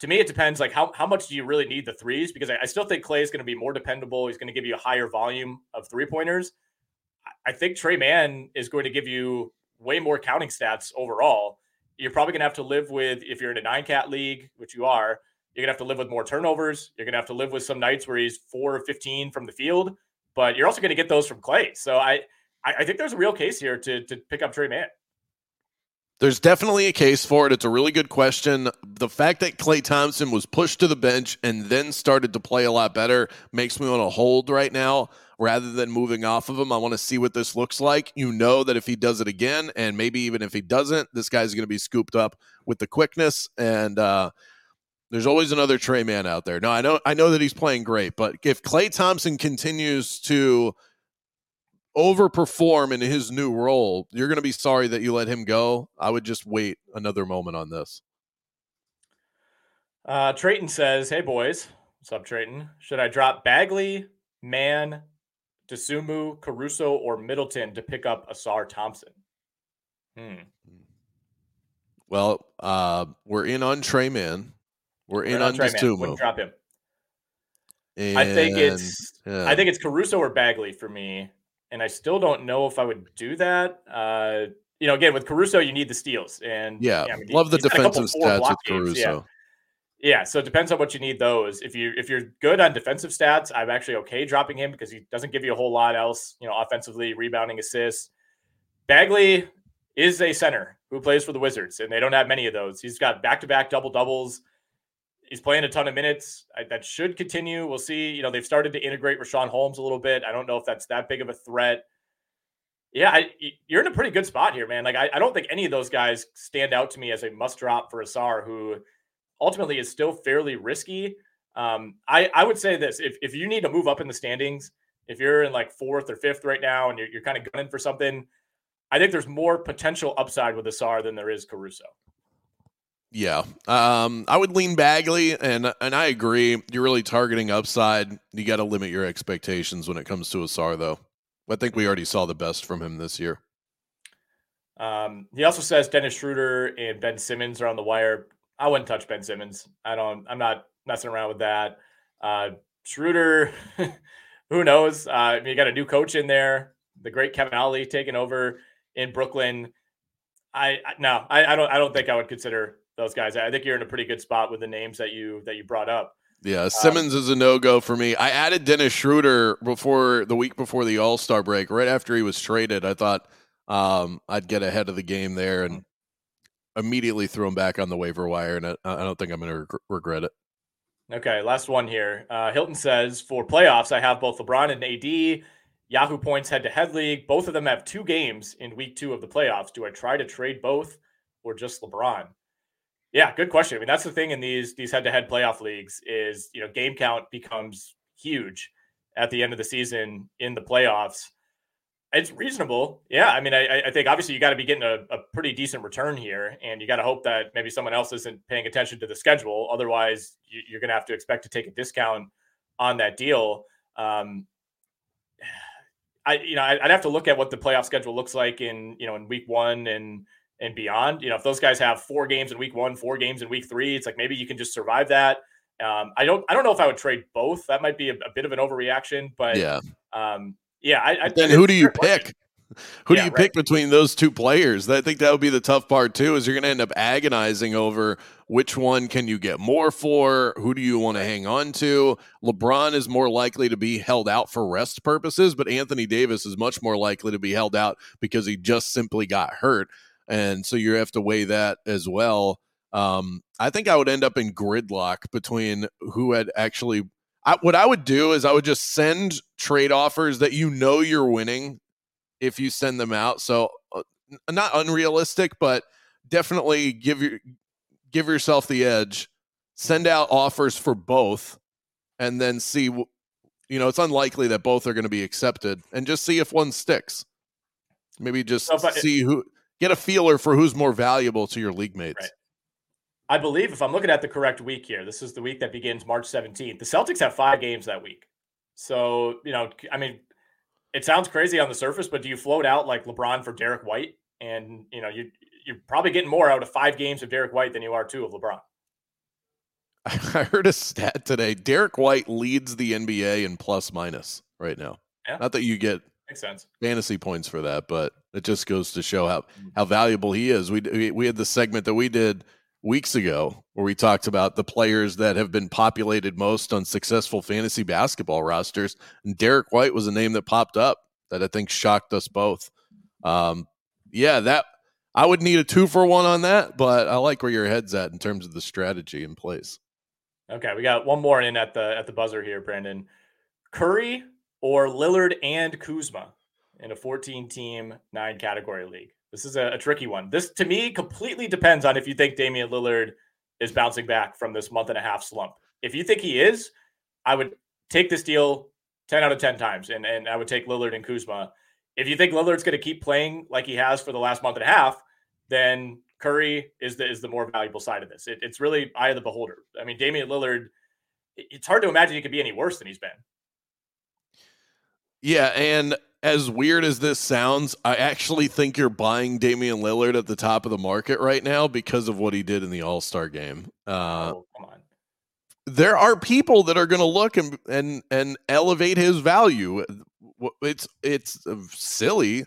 to me, it depends like how, how much do you really need the threes? Because I, I still think Klay is going to be more dependable. He's going to give you a higher volume of three pointers. I think Tre Mann is going to give you way more counting stats overall. You're probably going to have to live with, if you're in a nine cat league, which you are, you're going to have to live with more turnovers. You're going to have to live with some nights where he's four or 15 from the field, but you're also going to get those from Klay. So I, I think there's a real case here to, to pick up Tre Mann. There's definitely a case for it. It's a really good question. The fact that Klay Thompson was pushed to the bench and then started to play a lot better makes me want to hold right now rather than moving off of him. I want to see what this looks like. You know that if he does it again, and maybe even if he doesn't, this guy's going to be scooped up with the quickness. And uh, there's always another Tre Mann out there. No, I know I know that he's playing great, but if Klay Thompson continues to overperform in his new role, you're going to be sorry that you let him go. I would just wait another moment on this. Uh, Trayton says, "Hey boys, what's up, Trayton? Should I drop Bagley, Mann, Dosunmu, Caruso, or Middleton to pick up Ausar Thompson?" Hmm. Well, uh, we're in on Tre Mann. We're, we're in on Dosunmu. Drop him. And, I think it's yeah. I think it's Caruso or Bagley for me and I still don't know if I would do that. Uh, you know, again with Caruso, you need the steals, and yeah, yeah I mean, love the defensive stats with Caruso. Yeah. yeah, so it depends on what you need those. If you if you're good on defensive stats, I'm actually okay dropping him because he doesn't give you a whole lot else. You know, offensively, rebounding, assists. Bagley is a center who plays for the Wizards, and they don't have many of those. He's got back to back double doubles. He's playing a ton of minutes. I, that should continue. We'll see. You know, they've started to integrate Richaun Holmes a little bit. I don't know if that's that big of a threat. Yeah, I, you're in a pretty good spot here, man. Like, I, I, don't think any of those guys stand out to me as a must drop for Ausar, who ultimately is still fairly risky. Um, I, I would say this if, if you need to move up in the standings, if you're in like fourth or fifth right now and you're, you're kind of gunning for something, I think there's more potential upside with Ausar than there is Caruso. Yeah, um, I would lean Bagley, and and I agree. You're really targeting upside. You got to limit your expectations when it comes to Ausar, though. I think we already saw the best from him this year. Um, he also says Dennis Schroeder and Ben Simmons are on the wire. I wouldn't touch Ben Simmons. I don't. I'm not messing around with that. Uh, Schroeder, who knows? Uh, you got a new coach in there. The great Kevin Ollie taking over in Brooklyn. I, I no, I, I don't. I don't think I would consider those guys. I think you're in a pretty good spot with the names that you that you brought up. Yeah, um, Simmons um, is a no go for me. I added Dennis Schroeder before the week before the All Star break, right after he was traded. I thought um, I'd get ahead of the game there and immediately throw him back on the waiver wire, and I, I don't think I'm going to reg- regret it. Okay, last one here. Uh, Hilton says for playoffs, I have both LeBron and AD. Yahoo Points head to head league. Both of them have two games in week two of the playoffs. Do I try to trade both or just LeBron? Yeah, good question. I mean, that's the thing in these these head to head playoff leagues is you know game count becomes huge at the end of the season in the playoffs. It's reasonable. Yeah. I mean, I, I think obviously you got to be getting a, a, pretty decent return here, and you got to hope that maybe someone else isn't paying attention to the schedule. Otherwise, you, are going to have to expect to take a discount on that deal. Um, I, you know, I'd have to look at what the playoff schedule looks like in, you know, in week one and and beyond. You know, if those guys have four games in week one, four games in week three, it's like maybe you can just survive that. Um, I don't, I don't know if I would trade both. That might be a, a bit of an overreaction, but yeah, um, yeah. I, I then who do you pick? Who yeah, do you right. pick between those two players? I think that would be the tough part too. Is you're going to end up agonizing over which one can you get more for? Who do you want to hang on to? LeBron is more likely to be held out for rest purposes, but Anthony Davis is much more likely to be held out because he just simply got hurt, and so you have to weigh that as well. Um, I think I would end up in gridlock between who had actually I, what I would do is I would just send trade offers that you know you're winning if you send them out. So uh, not unrealistic, but definitely give your give yourself the edge. Send out offers for both, and then see. You know, it's unlikely that both are going to be accepted, and just see if one sticks. Maybe just no, see who get a feeler for who's more valuable to your league mates. Right. I believe if I'm looking at the correct week here, this is the week that begins March 17th. The Celtics have five games that week. So, you know, I mean, it sounds crazy on the surface, but do you float out like LeBron for Derrick White? And, you know, you, you're probably getting more out of five games of Derrick White than you are two of LeBron. I heard a stat today. Derrick White leads the NBA in plus minus right now. Yeah. Not that you get Makes sense. fantasy points for that, but it just goes to show how mm-hmm. how valuable he is. We we had the segment that we did weeks ago where we talked about the players that have been populated most on successful fantasy basketball rosters. And Derrick White was a name that popped up that I think shocked us both. Um, yeah, that I would need a two for one on that, but I like where your head's at in terms of the strategy in place. Okay, we got one more in at the at the buzzer here, Brandon. Curry or Lillard and Kuzma in a 14 team, nine category league. This is a, a, tricky one. This to me completely depends on if you think Damian Lillard is bouncing back from this month and a half slump. If you think he is, I would take this deal 10 out of 10 times and, and I would take Lillard and Kuzma. If you think Lillard's going to keep playing like he has for the last month and a half, then Curry is the is the more valuable side of this. It, it's really eye of the beholder. I mean, Damian Lillard, it's hard to imagine he could be any worse than he's been. Yeah, and as weird as this sounds, I actually think you're buying Damian Lillard at the top of the market right now because of what he did in the All Star game. Uh, oh, come on. There are people that are going to look and and and elevate his value. It's it's silly,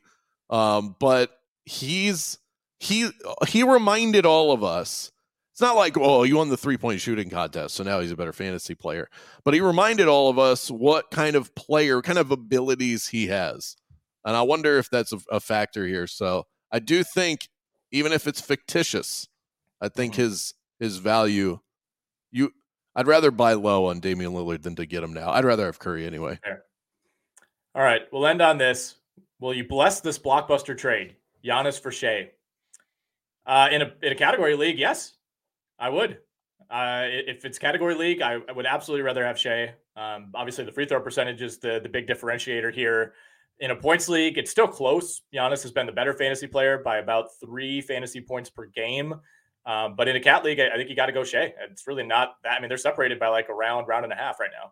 um, but he's he he reminded all of us it's not like, oh, you won the three point shooting contest, so now he's a better fantasy player. But he reminded all of us what kind of player, kind of abilities he has. And I wonder if that's a, a factor here. So I do think, even if it's fictitious, I think mm-hmm. his his value, you, I'd rather buy low on Damian Lillard than to get him now. I'd rather have Curry anyway. All right, we'll end on this Will you bless this blockbuster trade, Giannis for Shai? Uh, in a in a category league, yes, I would. Uh, if it's category league, I, I would absolutely rather have Shai. Um, obviously, the free throw percentage is the the big differentiator here. In a points league, it's still close. Giannis has been the better fantasy player by about three fantasy points per game. Um, but in a cat league, I, I think you got to go Shai. It's really not that. I mean, they're separated by like a round, round and a half right now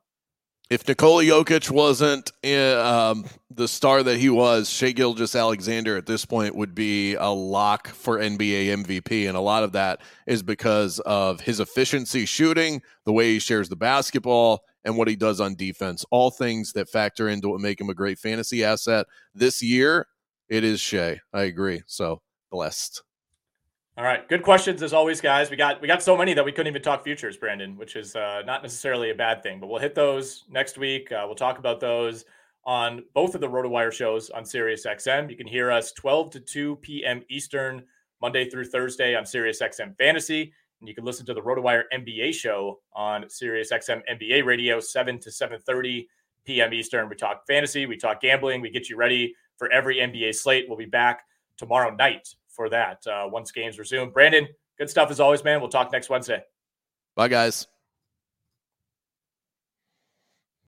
if Nikola Jokic wasn't in, um, the star that he was, Shai Gilgeous-Alexander at this point would be a lock for NBA MVP. And a lot of that is because of his efficiency shooting, the way he shares the basketball, and what he does on defense. All things that factor into what make him a great fantasy asset. This year, it is Shai. I agree. So blessed. All right, good questions as always, guys. We got we got so many that we couldn't even talk futures, Brandon, which is uh, not necessarily a bad thing. But we'll hit those next week. Uh, we'll talk about those on both of the RotoWire shows on SiriusXM. You can hear us 12 to 2 p.m. Eastern, Monday through Thursday on SiriusXM Fantasy, and you can listen to the RotoWire NBA show on SiriusXM NBA Radio 7 to 7:30 p.m. Eastern. We talk fantasy, we talk gambling, we get you ready for every NBA slate. We'll be back tomorrow night for that uh, once games resume. Brandon, good stuff as always, man. We'll talk next Wednesday. Bye, guys.